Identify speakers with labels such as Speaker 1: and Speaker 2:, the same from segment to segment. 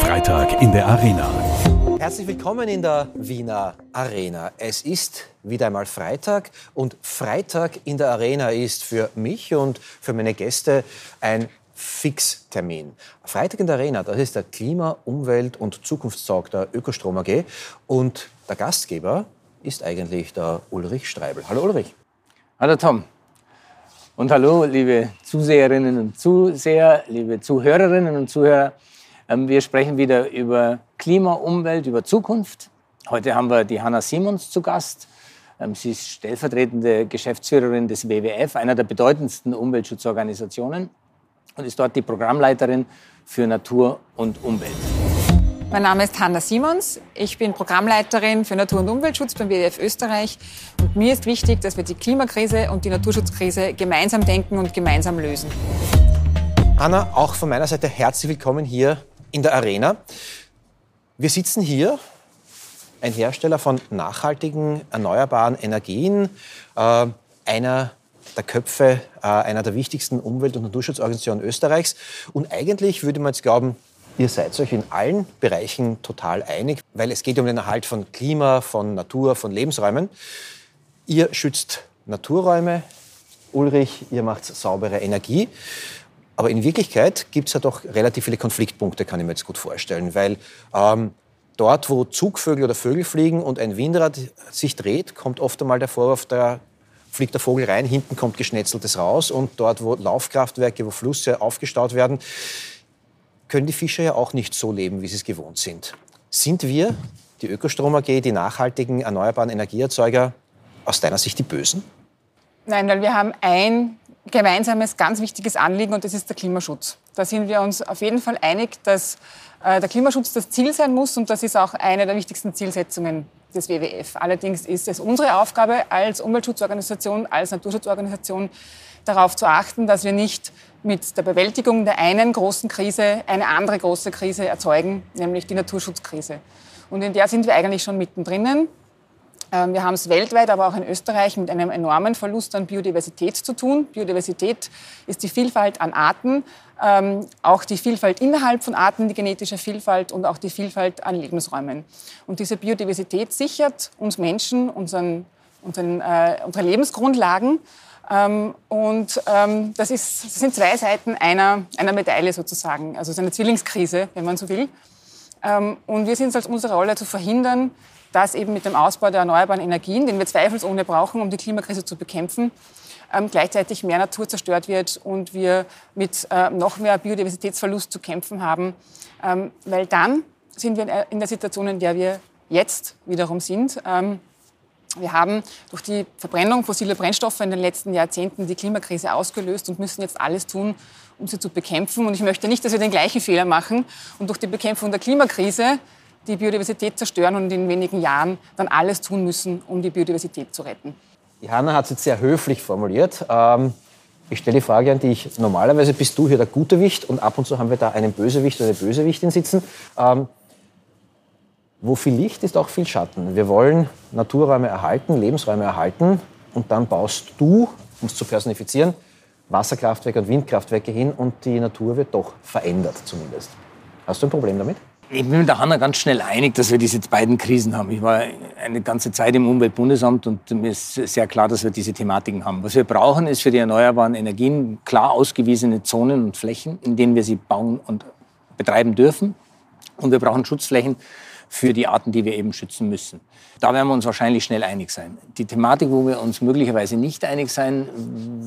Speaker 1: Freitag in der Arena.
Speaker 2: Herzlich willkommen in der Wiener Arena. Es ist wieder einmal Freitag und Freitag in der Arena ist für mich und für meine Gäste ein Fixtermin. Freitag in der Arena, das ist der Klima-, Umwelt- und Zukunftstag der Ökostrom AG und der Gastgeber ist eigentlich der Ulrich Streibel. Hallo Ulrich.
Speaker 3: Hallo Tom. Und hallo, liebe Zuseherinnen und Zuseher, liebe Zuhörerinnen und Zuhörer. Ähm, wir sprechen wieder über Klima, Umwelt, über Zukunft. Heute haben wir die Hanna Simons zu Gast. Ähm, sie ist stellvertretende Geschäftsführerin des WWF, einer der bedeutendsten Umweltschutzorganisationen, und ist dort die Programmleiterin für Natur und Umwelt.
Speaker 4: Mein Name ist Hanna Simons. Ich bin Programmleiterin für Natur- und Umweltschutz beim WWF Österreich. Und mir ist wichtig, dass wir die Klimakrise und die Naturschutzkrise gemeinsam denken und gemeinsam lösen.
Speaker 2: Hanna, auch von meiner Seite herzlich willkommen hier in der Arena. Wir sitzen hier, ein Hersteller von nachhaltigen, erneuerbaren Energien, äh, einer der Köpfe äh, einer der wichtigsten Umwelt- und Naturschutzorganisationen Österreichs. Und eigentlich würde man jetzt glauben, ihr seid euch in allen Bereichen total einig, weil es geht um den Erhalt von Klima, von Natur, von Lebensräumen. Ihr schützt Naturräume, Ulrich, ihr macht saubere Energie. Aber in Wirklichkeit gibt es ja doch relativ viele Konfliktpunkte, kann ich mir jetzt gut vorstellen. Weil ähm, dort, wo Zugvögel oder Vögel fliegen und ein Windrad sich dreht, kommt oft einmal der Vorwurf, da fliegt der Vogel rein, hinten kommt Geschnetzeltes raus. Und dort, wo Laufkraftwerke, wo Flüsse aufgestaut werden, können die Fischer ja auch nicht so leben, wie sie es gewohnt sind. Sind wir, die Ökostrom AG, die nachhaltigen erneuerbaren Energieerzeuger, aus deiner Sicht die Bösen?
Speaker 4: Nein, weil wir haben ein gemeinsames, ganz wichtiges Anliegen und das ist der Klimaschutz. Da sind wir uns auf jeden Fall einig, dass äh, der Klimaschutz das Ziel sein muss und das ist auch eine der wichtigsten Zielsetzungen des WWF. Allerdings ist es unsere Aufgabe als Umweltschutzorganisation, als Naturschutzorganisation, darauf zu achten, dass wir nicht mit der Bewältigung der einen großen Krise eine andere große Krise erzeugen, nämlich die Naturschutzkrise. Und in der sind wir eigentlich schon mittendrin. Ähm, wir haben es weltweit, aber auch in Österreich mit einem enormen Verlust an Biodiversität zu tun. Biodiversität ist die Vielfalt an Arten, ähm, auch die Vielfalt innerhalb von Arten, die genetische Vielfalt und auch die Vielfalt an Lebensräumen. Und diese Biodiversität sichert uns Menschen unseren, unseren, äh, unsere Lebensgrundlagen. Ähm, und ähm, das, ist, das sind zwei Seiten einer, einer Medaille sozusagen, also es ist eine Zwillingskrise, wenn man so will. Ähm, und wir sind es als unsere Rolle zu verhindern, dass eben mit dem Ausbau der erneuerbaren Energien, den wir zweifelsohne brauchen, um die Klimakrise zu bekämpfen, ähm, gleichzeitig mehr Natur zerstört wird und wir mit äh, noch mehr Biodiversitätsverlust zu kämpfen haben. Ähm, weil dann sind wir in der Situation, in der wir jetzt wiederum sind. Ähm, wir haben durch die Verbrennung fossiler Brennstoffe in den letzten Jahrzehnten die Klimakrise ausgelöst und müssen jetzt alles tun, um sie zu bekämpfen. Und ich möchte nicht, dass wir den gleichen Fehler machen und durch die Bekämpfung der Klimakrise die Biodiversität zerstören und in wenigen Jahren dann alles tun müssen, um die Biodiversität zu retten.
Speaker 2: Die Hanna hat es jetzt sehr höflich formuliert. Ähm, ich stelle die Frage an dich. Normalerweise bist du hier der Gutewicht und ab und zu haben wir da einen Bösewicht oder eine Bösewichtin sitzen. Ähm, wo viel Licht ist auch viel Schatten. Wir wollen Naturräume erhalten, Lebensräume erhalten und dann baust du, um es zu personifizieren, Wasserkraftwerke und Windkraftwerke hin und die Natur wird doch verändert zumindest. Hast du ein Problem damit?
Speaker 3: Ich bin mit der Hanna ganz schnell einig, dass wir diese beiden Krisen haben. Ich war eine ganze Zeit im Umweltbundesamt und mir ist sehr klar, dass wir diese Thematiken haben. Was wir brauchen, ist für die erneuerbaren Energien klar ausgewiesene Zonen und Flächen, in denen wir sie bauen und betreiben dürfen. Und wir brauchen Schutzflächen für die Arten, die wir eben schützen müssen. Da werden wir uns wahrscheinlich schnell einig sein. Die Thematik, wo wir uns möglicherweise nicht einig sein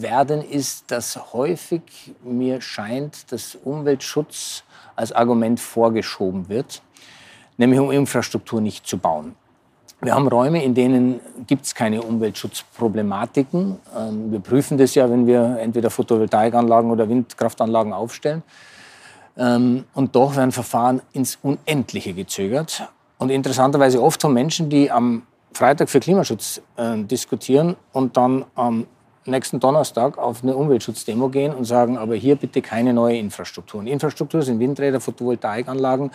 Speaker 3: werden, ist, dass häufig mir scheint, dass Umweltschutz als Argument vorgeschoben wird, nämlich um Infrastruktur nicht zu bauen. Wir haben Räume, in denen gibt es keine Umweltschutzproblematiken. Ähm, wir prüfen das ja, wenn wir entweder Photovoltaikanlagen oder Windkraftanlagen aufstellen. Ähm, und doch werden Verfahren ins Unendliche gezögert. Und interessanterweise oft von Menschen, die am Freitag für Klimaschutz äh, diskutieren und dann am nächsten Donnerstag auf eine Umweltschutzdemo gehen und sagen, aber hier bitte keine neue Infrastruktur. Und Infrastruktur sind Windräder, Photovoltaikanlagen,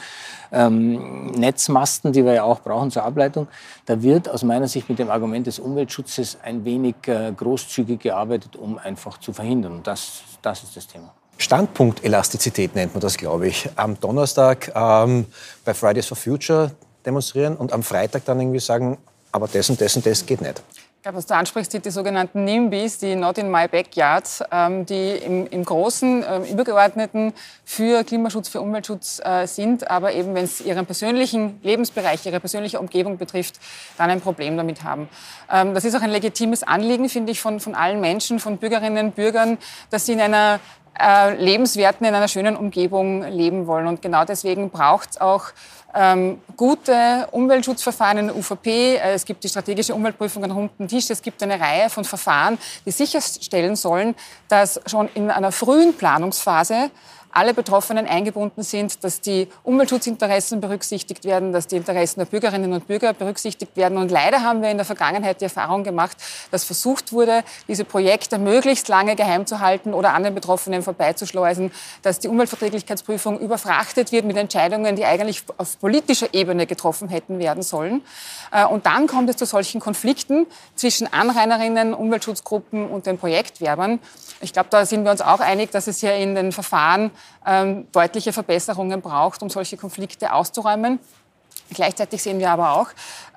Speaker 3: ähm, Netzmasten, die wir ja auch brauchen zur Ableitung. Da wird aus meiner Sicht mit dem Argument des Umweltschutzes ein wenig äh, großzügig gearbeitet, um einfach zu verhindern. Und das, das ist das Thema.
Speaker 2: Standpunktelastizität nennt man das, glaube ich. Am Donnerstag ähm, bei Fridays for Future demonstrieren und am Freitag dann irgendwie sagen, aber das und das und das geht nicht.
Speaker 4: Ich glaube, was du ansprichst, sind die sogenannten NIMBYs, die Not in My Backyard, ähm, die im, im Großen, ähm, Übergeordneten für Klimaschutz, für Umweltschutz äh, sind, aber eben, wenn es ihren persönlichen Lebensbereich, ihre persönliche Umgebung betrifft, dann ein Problem damit haben. Ähm, das ist auch ein legitimes Anliegen, finde ich, von, von allen Menschen, von Bürgerinnen und Bürgern, dass sie in einer äh, lebenswerten, in einer schönen Umgebung leben wollen. Und genau deswegen braucht es auch ähm, gute Umweltschutzverfahren in der UVP. Äh, es gibt die strategische Umweltprüfung an runden Tisch. Es gibt eine Reihe von Verfahren, die sicherstellen sollen, dass schon in einer frühen Planungsphase alle Betroffenen eingebunden sind, dass die Umweltschutzinteressen berücksichtigt werden, dass die Interessen der Bürgerinnen und Bürger berücksichtigt werden. Und leider haben wir in der Vergangenheit die Erfahrung gemacht, dass versucht wurde, diese Projekte möglichst lange geheim zu halten oder an den Betroffenen vorbeizuschleusen, dass die Umweltverträglichkeitsprüfung überfrachtet wird mit Entscheidungen, die eigentlich auf politischer Ebene getroffen hätten werden sollen. Äh, und dann kommt es zu solchen Konflikten zwischen Anrainerinnen, Umweltschutzgruppen und den Projektwerbern. Ich glaube, da sind wir uns auch einig, dass es hier in den Verfahren ähm, deutliche Verbesserungen braucht, um solche Konflikte auszuräumen. Gleichzeitig sehen wir aber auch,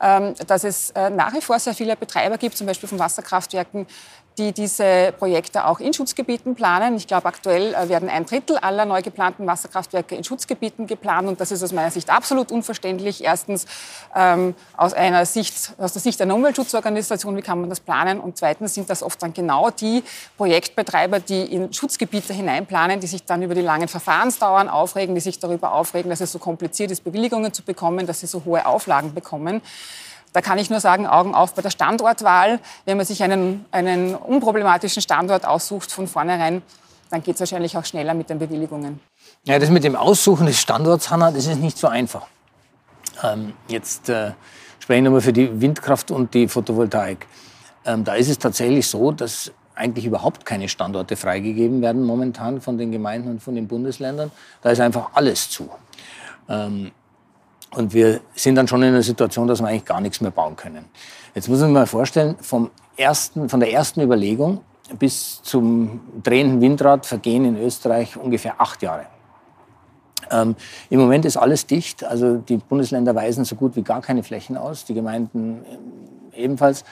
Speaker 4: ähm, dass es äh, nach wie vor sehr viele Betreiber gibt, zum Beispiel von Wasserkraftwerken, die diese Projekte auch in Schutzgebieten planen. Ich glaube, aktuell äh, werden ein Drittel aller neu geplanten Wasserkraftwerke in Schutzgebieten geplant. Und das ist aus meiner Sicht absolut unverständlich. Erstens ähm, aus, einer Sicht, aus der Sicht einer Umweltschutzorganisation, wie kann man das planen? Und zweitens sind das oft dann genau die Projektbetreiber, die in Schutzgebiete hineinplanen, die sich dann über die langen Verfahrensdauern aufregen, die sich darüber aufregen, dass es so kompliziert ist, Bewilligungen zu bekommen, dass sie so hohe Auflagen bekommen. Da kann ich nur sagen, Augen auf bei der Standortwahl. Wenn man sich einen, einen unproblematischen Standort aussucht von vornherein, dann geht es wahrscheinlich auch schneller mit den Bewilligungen.
Speaker 3: Ja, das mit dem Aussuchen des Standorts, Hanna, das ist nicht so einfach. Ähm, jetzt äh, spreche ich nochmal für die Windkraft und die Photovoltaik. Ähm, da ist es tatsächlich so, dass eigentlich überhaupt keine Standorte freigegeben werden momentan von den Gemeinden und von den Bundesländern. Da ist einfach alles zu. Ähm, und wir sind dann schon in einer Situation, dass wir eigentlich gar nichts mehr bauen können. Jetzt muss man sich mal vorstellen, vom ersten, von der ersten Überlegung bis zum drehenden Windrad vergehen in Österreich ungefähr acht Jahre. Ähm, Im Moment ist alles dicht. Also die Bundesländer weisen so gut wie gar keine Flächen aus, die Gemeinden ähm, ebenfalls,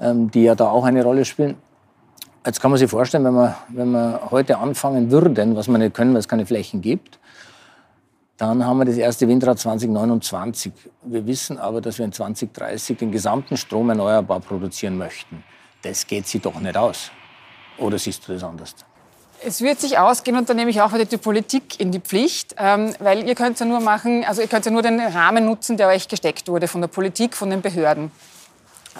Speaker 3: ähm, die ja da auch eine Rolle spielen. Jetzt kann man sich vorstellen, wenn wir, wenn wir heute anfangen würden, was wir nicht können, weil es keine Flächen gibt, dann haben wir das erste Windrad 2029. Wir wissen aber, dass wir in 2030 den gesamten Strom erneuerbar produzieren möchten. Das geht sich doch nicht aus. Oder siehst du das anders?
Speaker 4: Es wird sich ausgehen und da nehme ich auch wieder die Politik in die Pflicht, ähm, weil ihr könnt ja nur machen, also ihr könnt ja nur den Rahmen nutzen, der euch gesteckt wurde von der Politik, von den Behörden.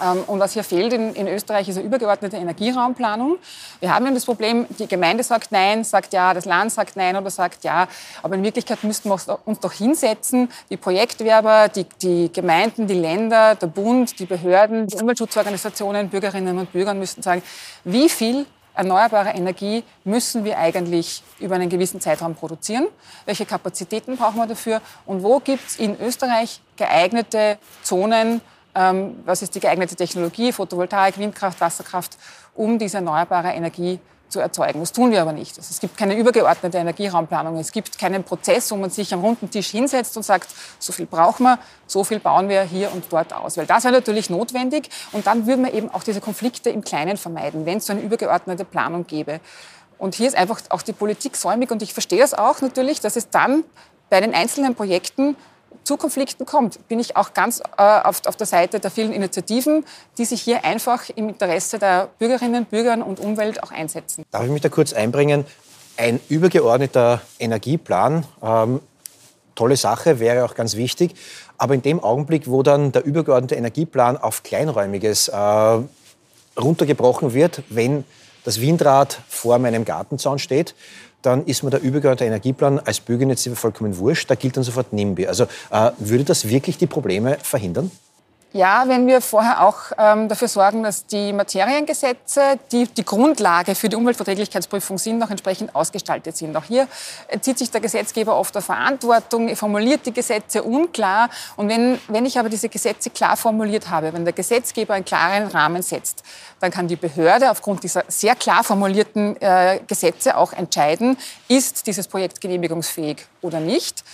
Speaker 4: Ähm, und was hier fehlt in, in, Österreich ist eine übergeordnete Energieraumplanung. Wir haben ja das Problem, die Gemeinde sagt Nein, sagt Ja, das Land sagt Nein oder sagt Ja. Aber in Wirklichkeit müssten wir uns doch hinsetzen, die Projektwerber, die, die Gemeinden, die Länder, der Bund, die Behörden, die Umweltschutzorganisationen, Bürgerinnen und Bürger müssten sagen, wie viel erneuerbare Energie müssen wir eigentlich über einen gewissen Zeitraum produzieren? Welche Kapazitäten brauchen wir dafür? Und wo gibt es in Österreich geeignete Zonen, ähm, was ist die geeignete Technologie, Photovoltaik, Windkraft, Wasserkraft, um diese erneuerbare Energie zu erzeugen. Das tun wir aber nicht. Also es gibt keine übergeordnete Energieraumplanung. Es gibt keinen Prozess, wo man sich am runden Tisch hinsetzt und sagt, so viel brauchen wir, so viel bauen wir hier und dort aus. Weil das wäre natürlich notwendig. Und dann würden wir eben auch diese Konflikte im Kleinen vermeiden, wenn es so eine übergeordnete Planung gäbe. Und hier ist einfach auch die Politik säumig. Und ich verstehe das auch natürlich, dass es dann bei den einzelnen Projekten zu Konflikten kommt, bin ich auch ganz äh, auf, auf, der Seite der vielen Initiativen, die sich hier einfach im Interesse der Bürgerinnen, Bürger und Umwelt auch einsetzen.
Speaker 2: Darf ich mich da kurz einbringen? Ein übergeordneter Energieplan, ähm, tolle Sache, wäre auch ganz wichtig. Aber in dem Augenblick, wo dann der übergeordnete Energieplan auf Kleinräumiges äh, runtergebrochen wird, wenn das Windrad vor meinem Gartenzaun steht, dann ist mir der übergeordnete Energieplan als Bürgerinitiative vollkommen wurscht. Da gilt dann sofort NIMBY. Also äh, würde das wirklich die Probleme verhindern?
Speaker 4: Ja, wenn wir vorher auch ähm, dafür sorgen, dass die Materiengesetze, die die Grundlage für die Umweltverträglichkeitsprüfung sind, auch entsprechend ausgestaltet sind. Auch hier entzieht sich der Gesetzgeber oft der Verantwortung, er formuliert die Gesetze unklar. Und wenn, wenn ich aber diese Gesetze klar formuliert habe, wenn der Gesetzgeber einen klaren Rahmen setzt, dann kann die Behörde aufgrund dieser sehr klar formulierten äh, Gesetze auch entscheiden, ist dieses Projekt genehmigungsfähig oder nicht.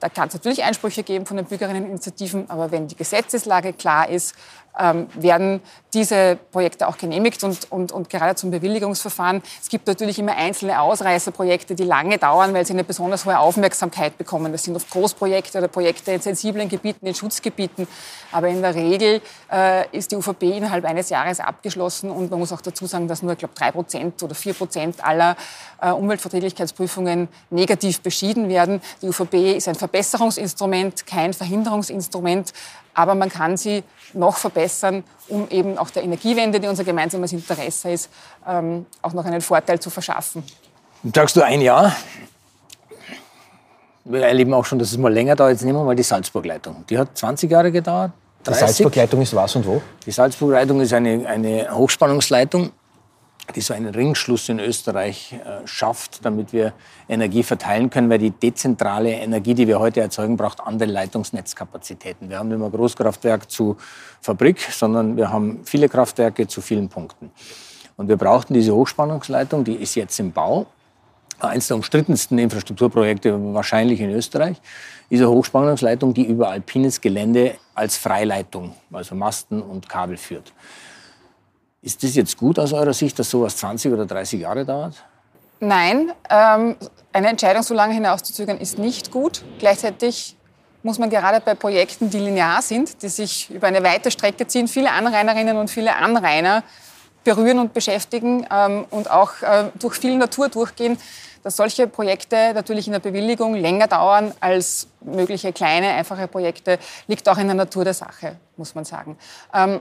Speaker 4: Da kann es natürlich Einsprüche geben von den Bürgerinneninitiativen, aber wenn die Gesetzeslage klar ist, ähm, werden diese Projekte auch genehmigt und, und, und gerade zum Bewilligungsverfahren. Es gibt natürlich immer einzelne Ausreißerprojekte, die lange dauern, weil sie eine besonders hohe Aufmerksamkeit bekommen. Das sind oft Großprojekte oder Projekte in sensiblen Gebieten, in Schutzgebieten. Aber in der Regel äh, ist die UVP innerhalb eines Jahres abgeschlossen und man muss auch dazu sagen, dass nur, ich glaube, drei Prozent oder vier Prozent aller äh, Umweltverträglichkeitsprüfungen negativ beschieden werden. Die UVP ist ein Verbesserungsinstrument, kein Verhinderungsinstrument aber man kann sie noch verbessern, um eben auch der Energiewende, die unser gemeinsames Interesse ist, ähm, auch noch einen Vorteil zu verschaffen.
Speaker 3: Sagst du ein Jahr? Wir erleben auch schon, dass es mal länger dauert. Jetzt nehmen wir mal die Salzburg-Leitung. Die hat 20 Jahre gedauert.
Speaker 2: 30. Die Salzburg-Leitung ist was und wo?
Speaker 3: Die Salzburg-Leitung ist eine, eine Hochspannungsleitung die so einen Ringschluss in Österreich äh, schafft, damit wir Energie verteilen können, weil die dezentrale Energie, die wir heute erzeugen, braucht andere Leitungsnetzkapazitäten. Wir haben nicht mehr Großkraftwerk zu Fabrik, sondern wir haben viele Kraftwerke zu vielen Punkten. Und wir brauchten diese Hochspannungsleitung, die ist jetzt im Bau. Eines der umstrittensten Infrastrukturprojekte wahrscheinlich in Österreich. Diese Hochspannungsleitung, die über alpines Gelände als Freileitung, also Masten und Kabel führt. Ist das jetzt gut aus eurer Sicht, dass sowas 20 oder 30 Jahre dauert?
Speaker 4: Nein, ähm, eine Entscheidung so lange hinauszuzögern ist nicht gut. Gleichzeitig muss man gerade bei Projekten, die linear sind, die sich über eine weite Strecke ziehen, viele Anrainerinnen und viele Anrainer berühren und beschäftigen ähm, und auch äh, durch viel Natur durchgehen, dass solche Projekte natürlich in der Bewilligung länger dauern als mögliche kleine, einfache Projekte, liegt auch in der Natur der Sache, muss man sagen. Ähm,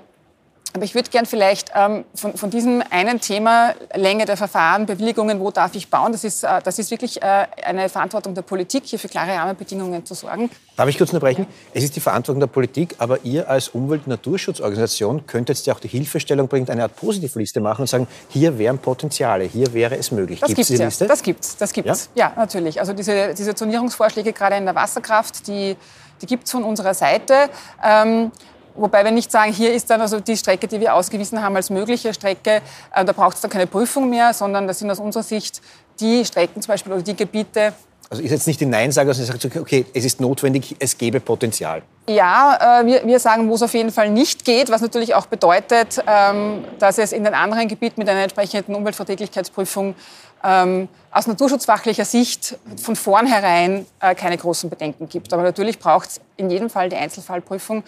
Speaker 4: aber ich würde gern vielleicht ähm, von, von, diesem einen Thema, Länge der Verfahren, Bewilligungen, wo darf ich bauen, das ist, äh, das ist wirklich äh, eine Verantwortung der Politik, hier für klare Rahmenbedingungen zu sorgen.
Speaker 2: Darf ich kurz unterbrechen? Es ist die Verantwortung der Politik, aber ihr als Umwelt- und Naturschutzorganisation könnt jetzt ja auch die Hilfestellung bringen, eine Art Positivliste machen und sagen, hier wären Potenziale, hier wäre es möglich.
Speaker 4: Das gibt es ja. Liste? Das gibt's, das gibt's. Ja? ja, natürlich. Also diese, diese Zonierungsvorschläge gerade in der Wasserkraft, die, die gibt es von unserer Seite. Ähm, Wobei wir nicht sagen, hier ist dann also die Strecke, die wir ausgewiesen haben als mögliche Strecke, äh, da braucht es dann keine Prüfung mehr, sondern das sind aus unserer Sicht die Strecken zum Beispiel oder die Gebiete.
Speaker 2: Also ist jetzt nicht die Nein-Sager, sondern sagt, okay, es ist notwendig, es gäbe Potenzial.
Speaker 4: Ja, äh, wir, sagen, wo es auf jeden Fall nicht geht, was natürlich auch bedeutet, ähm, dass es in den anderen Gebieten mit einer entsprechenden Umweltverträglichkeitsprüfung ähm, aus naturschutzfachlicher Sicht von vornherein äh, keine großen Bedenken gibt. Aber natürlich braucht es in jedem Fall die Einzelfallprüfung.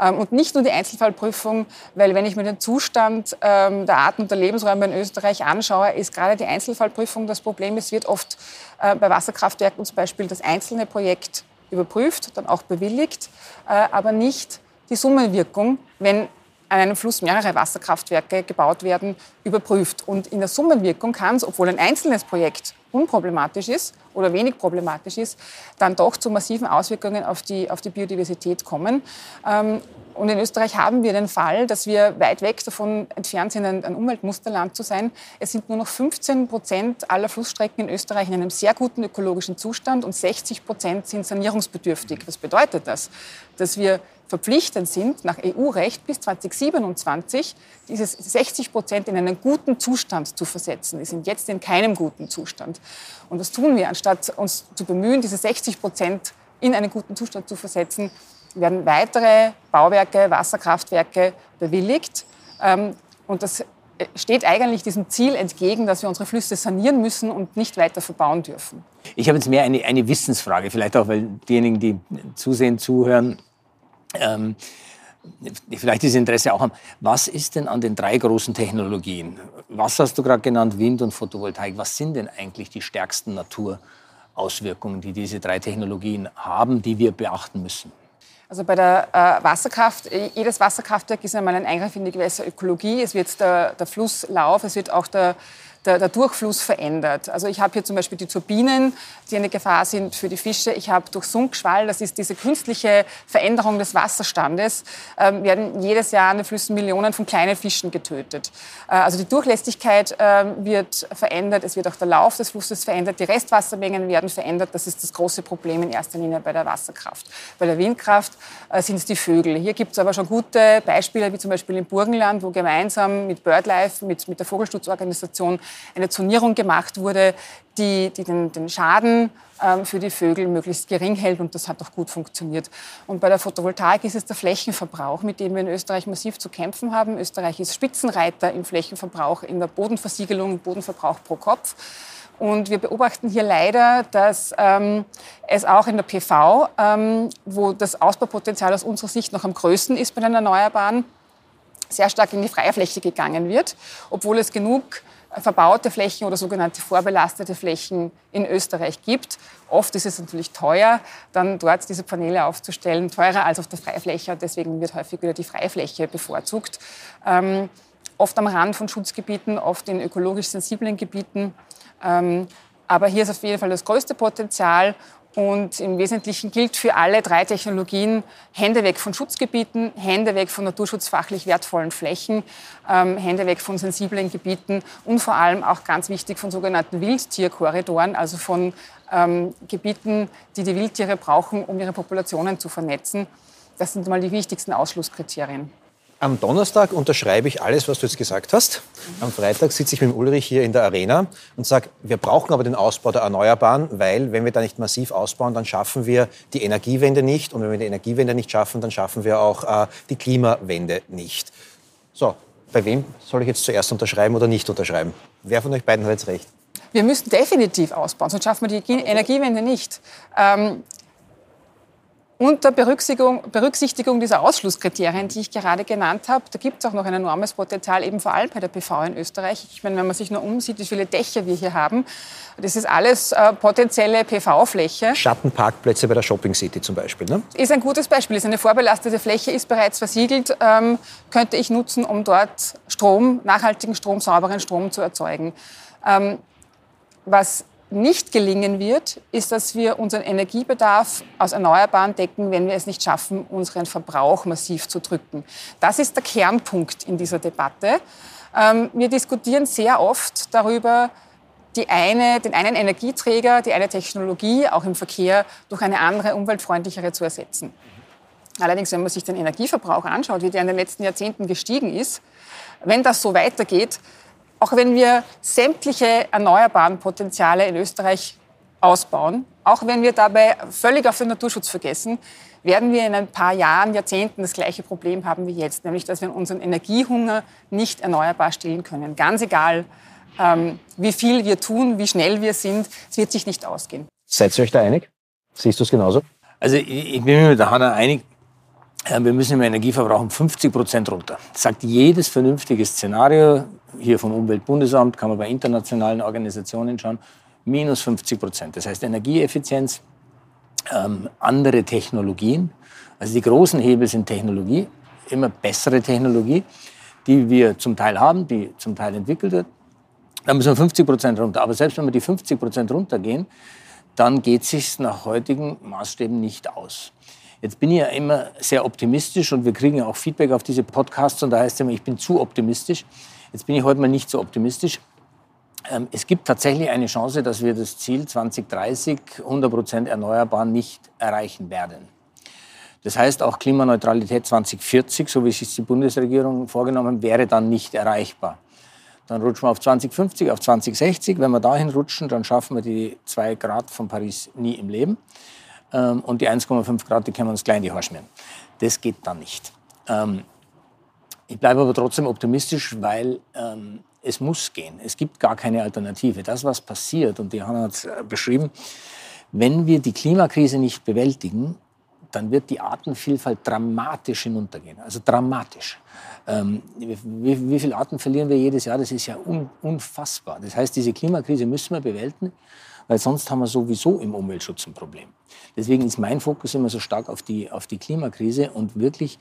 Speaker 4: Ähm, und nicht nur die Einzelfallprüfung, weil wenn ich mir den Zustand der Arten und der Lebensräume in Österreich anschaue, ist gerade die Einzelfallprüfung das Problem. Es wird oft äh, bei Wasserkraftwerken zum Beispiel das einzelne Projekt überprüft, dann auch bewilligt, äh, aber nicht die Summenwirkung, wenn an einem Fluss mehrere Wasserkraftwerke gebaut werden, überprüft. Und in der Summenwirkung kann es, obwohl ein einzelnes Projekt unproblematisch ist oder wenig problematisch ist, dann doch zu massiven Auswirkungen auf die, auf die Biodiversität kommen. Ähm, und in Österreich haben wir den Fall, dass wir weit weg davon entfernt sind, ein, Umweltmusterland zu sein. Es sind nur noch 15 Prozent aller Flussstrecken in Österreich in einem sehr guten ökologischen Zustand und 60 Prozent sind sanierungsbedürftig. Was bedeutet das? Dass wir verpflichtend sind, nach EU-Recht bis 2027 diese 60 Prozent in einen guten Zustand zu versetzen. Die sind jetzt in keinem guten Zustand. Und das tun wir, anstatt uns zu bemühen, diese 60 Prozent in einen guten Zustand zu versetzen, werden weitere Bauwerke, Wasserkraftwerke bewilligt. Ähm, und das steht eigentlich diesem Ziel entgegen, dass wir unsere Flüsse sanieren müssen und nicht weiter verbauen dürfen.
Speaker 3: Ich habe jetzt mehr eine, eine Wissensfrage, vielleicht auch, weil diejenigen, die zusehen, zuhören, ähm, vielleicht dieses Interesse auch haben. Was ist denn an den drei großen Technologien? Was hast du gerade genannt, Wind und Photovoltaik? Was sind denn eigentlich die stärksten Naturauswirkungen, die diese drei Technologien haben, die wir beachten müssen?
Speaker 4: Also bei der äh, Wasserkraft, äh, jedes Wasserkraftwerk ist einmal ein Eingriff in die Gewässerökologie. Es wird der, der Flusslauf, es wird auch der, der, der Durchfluss verändert. Also ich habe hier zum Beispiel die Turbinen, die eine Gefahr sind für die Fische. Ich habe durch Sunkschwall, das ist diese künstliche Veränderung des Wasserstandes, ähm, werden jedes Jahr in den Flüssen Millionen von kleinen Fischen getötet. Äh, also die Durchlässigkeit äh, wird verändert, es wird auch der Lauf des Flusses verändert, die Restwassermengen werden verändert. Das ist das große Problem in erster Linie bei der Wasserkraft. Bei der Windkraft äh, sind es die Vögel. Hier gibt es aber schon gute Beispiele, wie zum Beispiel im Burgenland, wo gemeinsam mit BirdLife, mit, mit der Vogelschutzorganisation, eine Zonierung gemacht wurde, die, die den, den Schaden ähm, für die Vögel möglichst gering hält und das hat auch gut funktioniert. Und bei der Photovoltaik ist es der Flächenverbrauch, mit dem wir in Österreich massiv zu kämpfen haben. Österreich ist Spitzenreiter im Flächenverbrauch, in der Bodenversiegelung, Bodenverbrauch pro Kopf. Und wir beobachten hier leider, dass ähm, es auch in der PV, ähm, wo das Ausbaupotenzial aus unserer Sicht noch am größten ist bei den Erneuerbaren, sehr stark in die freie Fläche gegangen wird, obwohl es genug verbaute Flächen oder sogenannte vorbelastete Flächen in Österreich gibt. Oft ist es natürlich teuer, dann dort diese Paneele aufzustellen, teurer als auf der Freifläche. Deswegen wird häufig wieder die Freifläche bevorzugt. Ähm, oft am Rand von Schutzgebieten, oft in ökologisch sensiblen Gebieten. Ähm, aber hier ist auf jeden Fall das größte Potenzial. Und im Wesentlichen gilt für alle drei Technologien Hände weg von Schutzgebieten, Hände weg von naturschutzfachlich wertvollen Flächen, ähm, Hände weg von sensiblen Gebieten und vor allem auch ganz wichtig von sogenannten Wildtierkorridoren, also von ähm, Gebieten, die die Wildtiere brauchen, um ihre Populationen zu vernetzen. Das sind mal die wichtigsten Ausschlusskriterien.
Speaker 2: Am Donnerstag unterschreibe ich alles, was du jetzt gesagt hast. Am Freitag sitze ich mit Ulrich hier in der Arena und sage, wir brauchen aber den Ausbau der Erneuerbaren, weil wenn wir da nicht massiv ausbauen, dann schaffen wir die Energiewende nicht. Und wenn wir die Energiewende nicht schaffen, dann schaffen wir auch äh, die Klimawende nicht. So, bei wem soll ich jetzt zuerst unterschreiben oder nicht unterschreiben? Wer von euch beiden hat jetzt recht?
Speaker 4: Wir müssen definitiv ausbauen, sonst schaffen wir die Energiewende nicht. Ähm, unter Berücksichtigung, Berücksichtigung dieser Ausschlusskriterien, die ich gerade genannt habe, da gibt es auch noch ein enormes Potenzial, eben vor allem bei der PV in Österreich. Ich meine, wenn man sich nur umsieht, wie viele Dächer wir hier haben, das ist alles äh, potenzielle PV-Fläche.
Speaker 2: Schattenparkplätze bei der Shopping City zum Beispiel. Ne?
Speaker 4: Ist ein gutes Beispiel. Ist eine vorbelastete Fläche, ist bereits versiegelt, ähm, könnte ich nutzen, um dort Strom, nachhaltigen Strom, sauberen Strom zu erzeugen. Ähm, was nicht gelingen wird, ist, dass wir unseren Energiebedarf aus Erneuerbaren decken, wenn wir es nicht schaffen, unseren Verbrauch massiv zu drücken. Das ist der Kernpunkt in dieser Debatte. Ähm, wir diskutieren sehr oft darüber, die eine, den einen Energieträger, die eine Technologie, auch im Verkehr, durch eine andere, umweltfreundlichere zu ersetzen. Allerdings, wenn man sich den Energieverbrauch anschaut, wie der in den letzten Jahrzehnten gestiegen ist, wenn das so weitergeht, auch wenn wir sämtliche erneuerbaren Potenziale in Österreich ausbauen, auch wenn wir dabei völlig auf den Naturschutz vergessen, werden wir in ein paar Jahren, Jahrzehnten das gleiche Problem haben wie jetzt, nämlich dass wir unseren Energiehunger nicht erneuerbar stillen können. Ganz egal, ähm, wie viel wir tun, wie schnell wir sind, es wird sich nicht ausgehen.
Speaker 2: Seid ihr euch da einig? Siehst du es genauso?
Speaker 3: Also ich bin mir mit der Hanna einig, wir müssen im Energieverbrauch um 50 Prozent runter. Das sagt jedes vernünftige Szenario, hier vom Umweltbundesamt, kann man bei internationalen Organisationen schauen, minus 50 Prozent. Das heißt Energieeffizienz, ähm, andere Technologien. Also die großen Hebel sind Technologie, immer bessere Technologie, die wir zum Teil haben, die zum Teil entwickelt wird. Da müssen wir 50 Prozent runter. Aber selbst wenn wir die 50 Prozent runtergehen, dann geht es sich nach heutigen Maßstäben nicht aus. Jetzt bin ich ja immer sehr optimistisch und wir kriegen ja auch Feedback auf diese Podcasts und da heißt es immer, ich bin zu optimistisch. Jetzt bin ich heute mal nicht so optimistisch. Ähm, es gibt tatsächlich eine Chance, dass wir das Ziel 2030 100 Prozent erneuerbar nicht erreichen werden. Das heißt, auch Klimaneutralität 2040, so wie sich die Bundesregierung vorgenommen hat, wäre dann nicht erreichbar. Dann rutschen wir auf 2050, auf 2060. Wenn wir dahin rutschen, dann schaffen wir die 2 Grad von Paris nie im Leben. Ähm, und die 1,5 Grad, die können wir uns gleich in die Haare schmieren. Das geht dann nicht. Ähm, ich bleibe aber trotzdem optimistisch, weil ähm, es muss gehen. Es gibt gar keine Alternative. Das, was passiert, und die Hanna hat es äh, beschrieben, wenn wir die Klimakrise nicht bewältigen, dann wird die Artenvielfalt dramatisch hinuntergehen. Also dramatisch. Ähm, wie, wie viele Arten verlieren wir jedes Jahr? Das ist ja un, unfassbar. Das heißt, diese Klimakrise müssen wir bewältigen weil sonst haben wir sowieso im Umweltschutz ein Problem. Deswegen ist mein Fokus immer so stark auf die, auf die Klimakrise und wirklich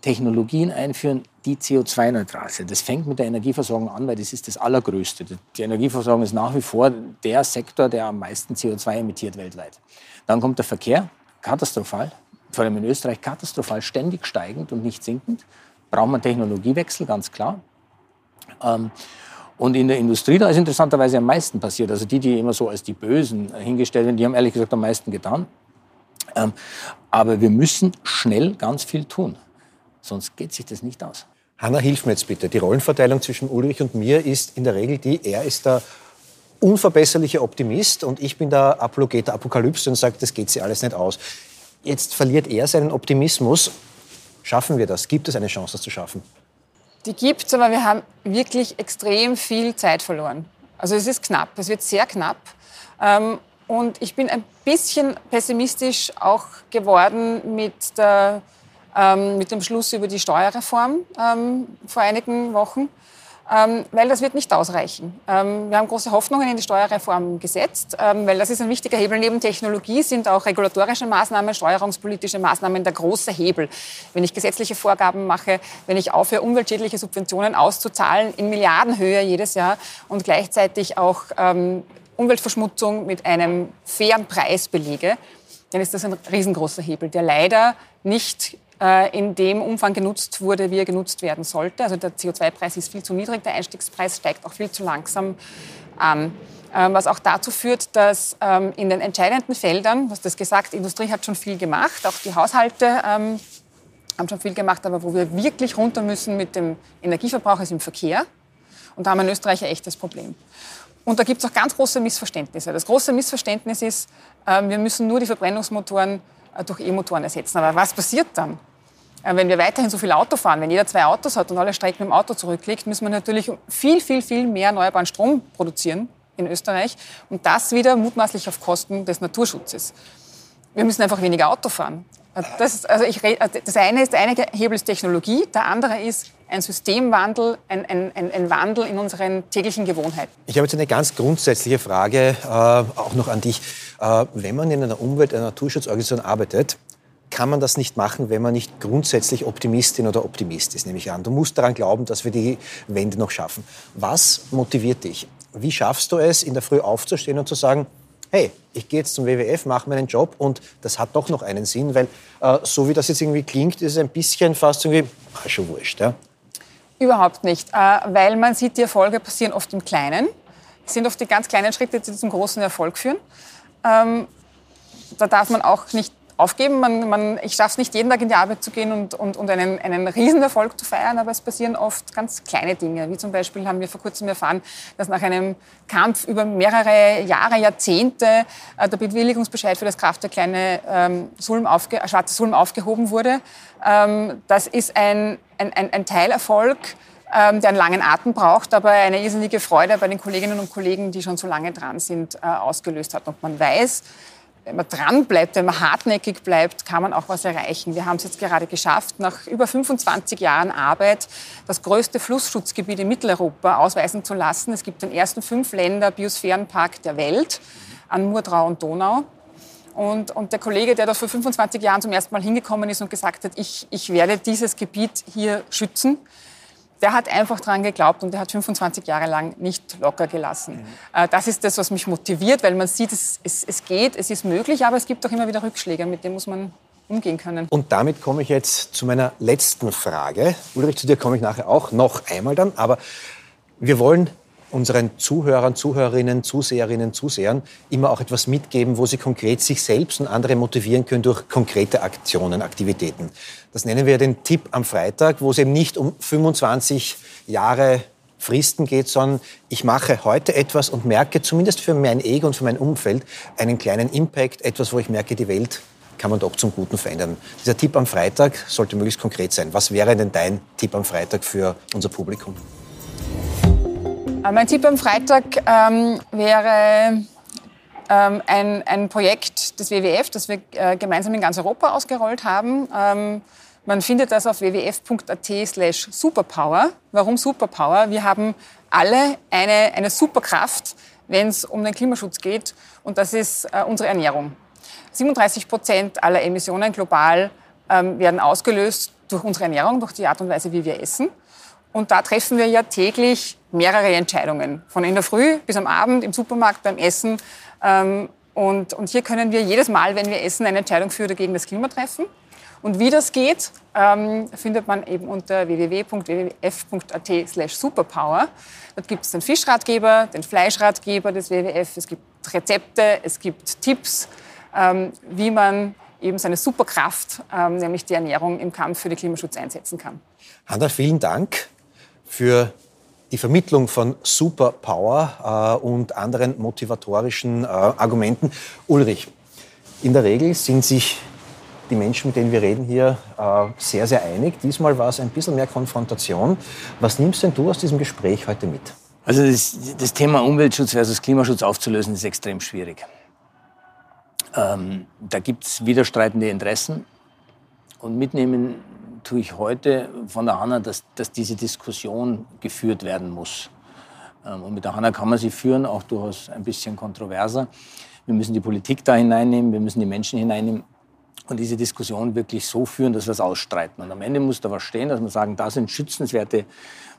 Speaker 3: Technologien einführen, die CO2-neutral sind. Das fängt mit der Energieversorgung an, weil das ist das Allergrößte. Die Energieversorgung ist nach wie vor der Sektor, der am meisten CO2 emittiert weltweit. Dann kommt der Verkehr, katastrophal, vor allem in Österreich katastrophal, ständig steigend und nicht sinkend. Braucht man Technologiewechsel, ganz klar. Ähm, und in der Industrie, da ist interessanterweise am meisten passiert. Also die, die immer so als die Bösen hingestellt werden, die haben ehrlich gesagt am meisten getan. Ähm, aber wir müssen schnell ganz viel tun. Sonst geht sich das nicht aus.
Speaker 2: Hanna, hilf mir jetzt bitte. Die Rollenverteilung zwischen Ulrich und mir ist in der Regel die, er ist der unverbesserliche Optimist und ich bin der Apologet Apokalypse und sage, das geht sich alles nicht aus. Jetzt verliert er seinen Optimismus. Schaffen wir das? Gibt es eine Chance, das zu schaffen?
Speaker 4: Die gibt es, aber wir haben wirklich extrem viel Zeit verloren. Also es ist knapp, es wird sehr knapp. Ähm, und ich bin ein bisschen pessimistisch auch geworden mit, der, ähm, mit dem Schluss über die Steuerreform ähm, vor einigen Wochen. Ähm, weil das wird nicht ausreichen. Ähm, wir haben große Hoffnungen in die Steuerreform gesetzt, ähm, weil das ist ein wichtiger Hebel. Neben Technologie sind auch regulatorische Maßnahmen, steuerungspolitische Maßnahmen der große Hebel. Wenn ich gesetzliche Vorgaben mache, wenn ich aufhöre, umweltschädliche Subventionen auszuzahlen in Milliardenhöhe jedes Jahr und gleichzeitig auch Umweltverschmutzung mit einem fairen Preis belege, dann ist das ein riesengroßer Hebel, der leider nicht in dem Umfang genutzt wurde, wie er genutzt werden sollte. Also der CO2-Preis ist viel zu niedrig, der Einstiegspreis steigt auch viel zu langsam an. Ähm, was auch dazu führt, dass ähm, in den entscheidenden Feldern, hast das gesagt, die Industrie hat schon viel gemacht, auch die Haushalte ähm, haben schon viel gemacht, aber wo wir wirklich runter müssen mit dem Energieverbrauch ist im Verkehr. Und da haben wir in Österreich ein echtes Problem. Und da gibt es auch ganz große Missverständnisse. Das große Missverständnis ist, wir müssen nur die Verbrennungsmotoren äh, durch E-Motoren ersetzen. Aber was passiert dann? Äh, wenn wir weiterhin so viel Auto fahren, wenn jeder zwei Autos hat und alle Strecken dem Auto zurücklegt, müssen wir natürlich viel, viel, viel mehr erneuerbaren Strom produzieren in Österreich. Und das wieder mutmaßlich auf Kosten des Naturschutzes. Wir müssen einfach weniger Auto fahren. Äh, das, also ich, das eine ist, der eine Hebel ist Technologie, der andere ist ein Systemwandel, ein, ein, ein, Wandel in unseren täglichen Gewohnheiten.
Speaker 2: Ich habe jetzt eine ganz grundsätzliche Frage, äh, auch noch an dich. Äh, wenn man in einer Umwelt-, einer Naturschutzorganisation arbeitet, kann man das nicht machen, wenn man nicht grundsätzlich Optimistin oder Optimist ist, nehme ich an. Du musst daran glauben, dass wir die Wende noch schaffen. Was motiviert dich? Wie schaffst du es, in der Früh aufzustehen und zu sagen, hey, ich gehe jetzt zum WWF, mache meinen Job und das hat doch noch einen Sinn, weil äh, so wie das jetzt irgendwie klingt, ist es ein bisschen fast irgendwie, ah, schon wurscht. Ja?
Speaker 4: Überhaupt nicht, äh, weil man sieht, die Erfolge passieren oft im Kleinen. Es sind oft die ganz kleinen Schritte, die zum großen Erfolg führen. Ähm, da darf man auch nicht aufgeben. Man, man, ich schaffe es nicht, jeden Tag in die Arbeit zu gehen und, und, und einen, einen Riesenerfolg zu feiern, aber es passieren oft ganz kleine Dinge. Wie zum Beispiel haben wir vor kurzem erfahren, dass nach einem Kampf über mehrere Jahre, Jahrzehnte äh, der Bewilligungsbescheid für das Kraftwerk Kleine ähm, Sulm aufge, äh, Schwarze Sulm aufgehoben wurde. Ähm, das ist ein, ein, ein, ein Teilerfolg, ähm, der einen langen Atem braucht, aber eine irrsinnige Freude bei den Kolleginnen und Kollegen, die schon so lange dran sind, äh, ausgelöst hat. Und man weiß, wenn man dran bleibt, wenn man hartnäckig bleibt, kann man auch was erreichen. Wir haben es jetzt gerade geschafft, nach über 25 Jahren Arbeit das größte Flussschutzgebiet in Mitteleuropa ausweisen zu lassen. Es gibt den ersten fünf Länder Biosphärenpark der Welt an Murdrau und Donau. Und, und, der Kollege, der da vor 25 Jahren zum ersten Mal hingekommen ist und gesagt hat, ich, ich werde dieses Gebiet hier schützen, der hat einfach daran geglaubt und der hat 25 Jahre lang nicht locker gelassen. Mhm. Das ist das, was mich motiviert, weil man sieht, es, es, es geht, es ist möglich, aber es gibt auch immer wieder Rückschläge, mit denen muss man umgehen können.
Speaker 2: Und damit komme ich jetzt zu meiner letzten Frage. Ulrich, zu dir komme ich nachher auch noch einmal dann, aber wir wollen unseren Zuhörern, Zuhörerinnen, Zuseherinnen, Zusehern immer auch etwas mitgeben, wo sie konkret sich selbst und andere motivieren können durch konkrete Aktionen, Aktivitäten. Das nennen wir den Tipp am Freitag, wo es eben nicht um 25 Jahre Fristen geht, sondern ich mache heute etwas und merke zumindest für mein Ego und für mein Umfeld einen kleinen Impact, etwas, wo ich merke, die Welt kann man doch zum Guten verändern. Dieser Tipp am Freitag sollte möglichst konkret sein. Was wäre denn dein Tipp am Freitag für unser Publikum?
Speaker 4: Äh, mein Tipp am Freitag ähm, wäre ähm, ein, ein Projekt des WWF, das wir äh, gemeinsam in ganz Europa ausgerollt haben. Ähm, man findet das auf wwf.at slash superpower. Warum Superpower? Wir haben alle eine, eine Superkraft, wenn es um den Klimaschutz geht. Und das ist äh, unsere Ernährung. 37 Prozent aller Emissionen global ähm, werden ausgelöst durch unsere Ernährung, durch die Art und Weise, wie wir essen. Und da treffen wir ja täglich mehrere Entscheidungen, von in der Früh bis am Abend im Supermarkt beim Essen. Ähm, und, und hier können wir jedes Mal, wenn wir essen, eine Entscheidung für oder gegen das Klima treffen. Und wie das geht, ähm, findet man eben unter www.wwf.at slash superpower. Dort gibt es den Fischratgeber, den Fleischratgeber des WWF, es gibt Rezepte, es gibt Tipps, ähm, wie man eben seine Superkraft, nämlich die Ernährung im Kampf für den Klimaschutz einsetzen kann.
Speaker 2: Hanna, vielen Dank für die Vermittlung von Superpower äh, und anderen motivatorischen äh, Argumenten. Ulrich, in der Regel sind sich die Menschen, mit denen wir reden hier, äh, sehr, sehr einig. Diesmal war es ein bisschen mehr Konfrontation. Was nimmst denn du aus diesem Gespräch heute mit?
Speaker 3: Also das, das Thema Umweltschutz versus Klimaschutz aufzulösen, ist extrem schwierig. Ähm, da gibt es widerstreitende Interessen. Und mitnehmen tue ich heute von der Hanna, dass, dass diese Diskussion geführt werden muss. Ähm, und mit der Hanna kann man sie führen, auch durchaus ein bisschen kontroverser. Wir müssen die Politik da hineinnehmen, wir müssen die Menschen hineinnehmen und diese Diskussion wirklich so führen, dass wir es ausstreiten. Und am Ende muss da was stehen, dass wir sagen, da sind schützenswerte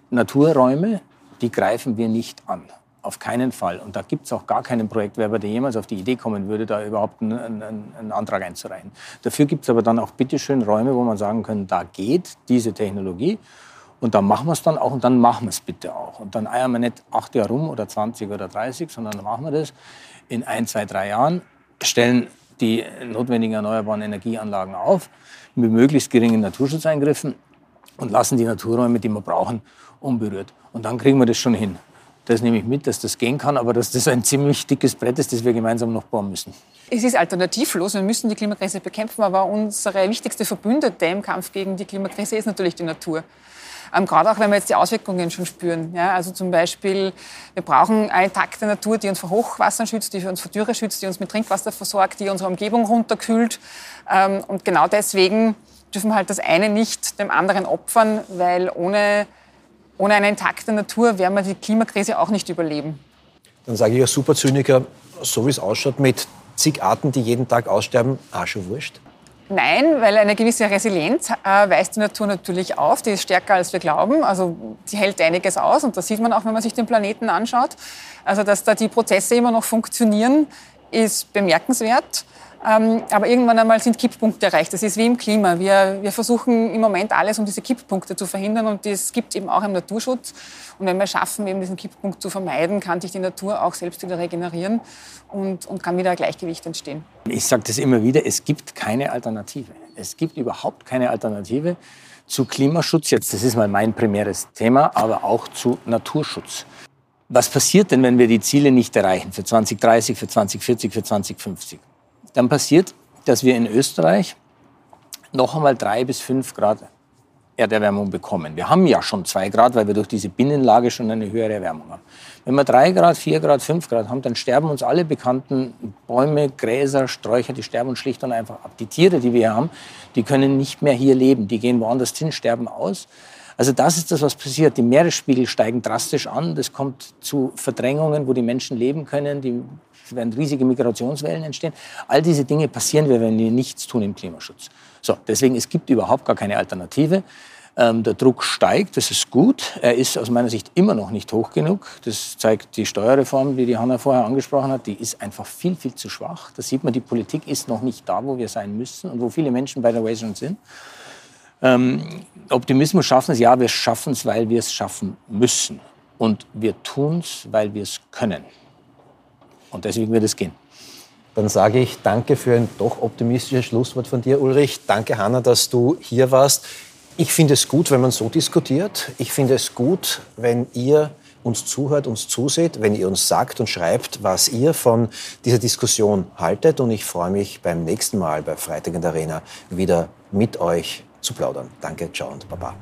Speaker 3: Naturräume, die greifen wir nicht an. Auf keinen Fall. Und da gibt es auch gar keinen Projektwerber, der jemals auf die Idee kommen würde, da überhaupt einen, einen, einen Antrag einzureichen. Dafür gibt es aber dann auch bitteschön Räume, wo man sagen kann, da geht diese Technologie. Und dann machen wir es dann auch und dann machen wir es bitte auch. Und dann eiern wir nicht acht Jahre rum oder 20 oder 30, sondern dann machen wir das in ein, zwei, drei Jahren, stellen die notwendigen erneuerbaren Energieanlagen auf mit möglichst geringen Naturschutzeingriffen und lassen die Naturräume, die wir brauchen, unberührt. Und dann kriegen wir das schon hin. Das nehme ich mit, dass das gehen kann, aber dass das ein ziemlich dickes Brett ist, das wir gemeinsam noch bauen müssen.
Speaker 4: Es ist alternativlos. Wir müssen die Klimakrise bekämpfen, aber unsere wichtigste Verbündete im Kampf gegen die Klimakrise ist natürlich die Natur. Ähm, gerade auch, wenn wir jetzt die Auswirkungen schon spüren. Ja, also zum Beispiel, wir brauchen eine intakte Natur, die uns vor Hochwassern schützt, die uns vor Dürre schützt, die uns mit Trinkwasser versorgt, die unsere Umgebung runterkühlt. Ähm, und genau deswegen dürfen wir halt das eine nicht dem anderen opfern, weil ohne ohne eine intakte Natur werden wir die Klimakrise auch nicht überleben.
Speaker 2: Dann sage ich als Superzyniker, so wie es ausschaut, mit zig Arten, die jeden Tag aussterben, auch schon wurscht.
Speaker 4: Nein, weil eine gewisse Resilienz äh, weist die Natur natürlich auf. Die ist stärker, als wir glauben. Also sie hält einiges aus und das sieht man auch, wenn man sich den Planeten anschaut. Also dass da die Prozesse immer noch funktionieren, ist bemerkenswert. Ähm, aber irgendwann einmal sind Kipppunkte erreicht. Das ist wie im Klima. Wir, wir versuchen im Moment alles, um diese Kipppunkte zu verhindern. Und das gibt eben auch im Naturschutz. Und wenn wir schaffen, eben diesen Kipppunkt zu vermeiden, kann sich die Natur auch selbst wieder regenerieren und, und kann wieder ein Gleichgewicht entstehen.
Speaker 3: Ich sage das immer wieder, es gibt keine Alternative. Es gibt überhaupt keine Alternative zu Klimaschutz. Jetzt, das ist mal mein primäres Thema, aber auch zu Naturschutz. Was passiert denn, wenn wir die Ziele nicht erreichen für 2030, für 2040, für 2050? Dann passiert, dass wir in Österreich noch einmal drei bis fünf Grad Erderwärmung bekommen. Wir haben ja schon zwei Grad, weil wir durch diese Binnenlage schon eine höhere Erwärmung haben. Wenn wir drei Grad, vier Grad, fünf Grad haben, dann sterben uns alle bekannten Bäume, Gräser, Sträucher, die sterben uns schlicht und einfach ab. Die Tiere, die wir hier haben, die können nicht mehr hier leben. Die gehen woanders hin, sterben aus. Also das ist das, was passiert. Die Meeresspiegel steigen drastisch an. Das kommt zu Verdrängungen, wo die Menschen leben können. Die werden riesige Migrationswellen entstehen. All diese Dinge passieren, wenn wir nichts tun im Klimaschutz. So, deswegen es gibt überhaupt gar keine Alternative. Ähm, der Druck steigt, das ist gut. Er ist aus meiner Sicht immer noch nicht hoch genug. Das zeigt die Steuerreform, die die Hanna vorher angesprochen hat. Die ist einfach viel, viel zu schwach. Da sieht man, die Politik ist noch nicht da, wo wir sein müssen und wo viele Menschen bei der Way schon sind. Ähm, Optimismus schaffen es, ja, wir schaffen es, weil wir es schaffen müssen. Und wir tun es, weil wir es können. Und deswegen wird es gehen.
Speaker 2: Dann sage ich danke für ein doch optimistisches Schlusswort von dir, Ulrich. Danke, Hanna, dass du hier warst. Ich finde es gut, wenn man so diskutiert. Ich finde es gut, wenn ihr uns zuhört, uns zuseht, wenn ihr uns sagt und schreibt, was ihr von dieser Diskussion haltet. Und ich freue mich beim nächsten Mal bei Freitag in der Arena wieder mit euch zu plaudern. Danke, ciao und baba.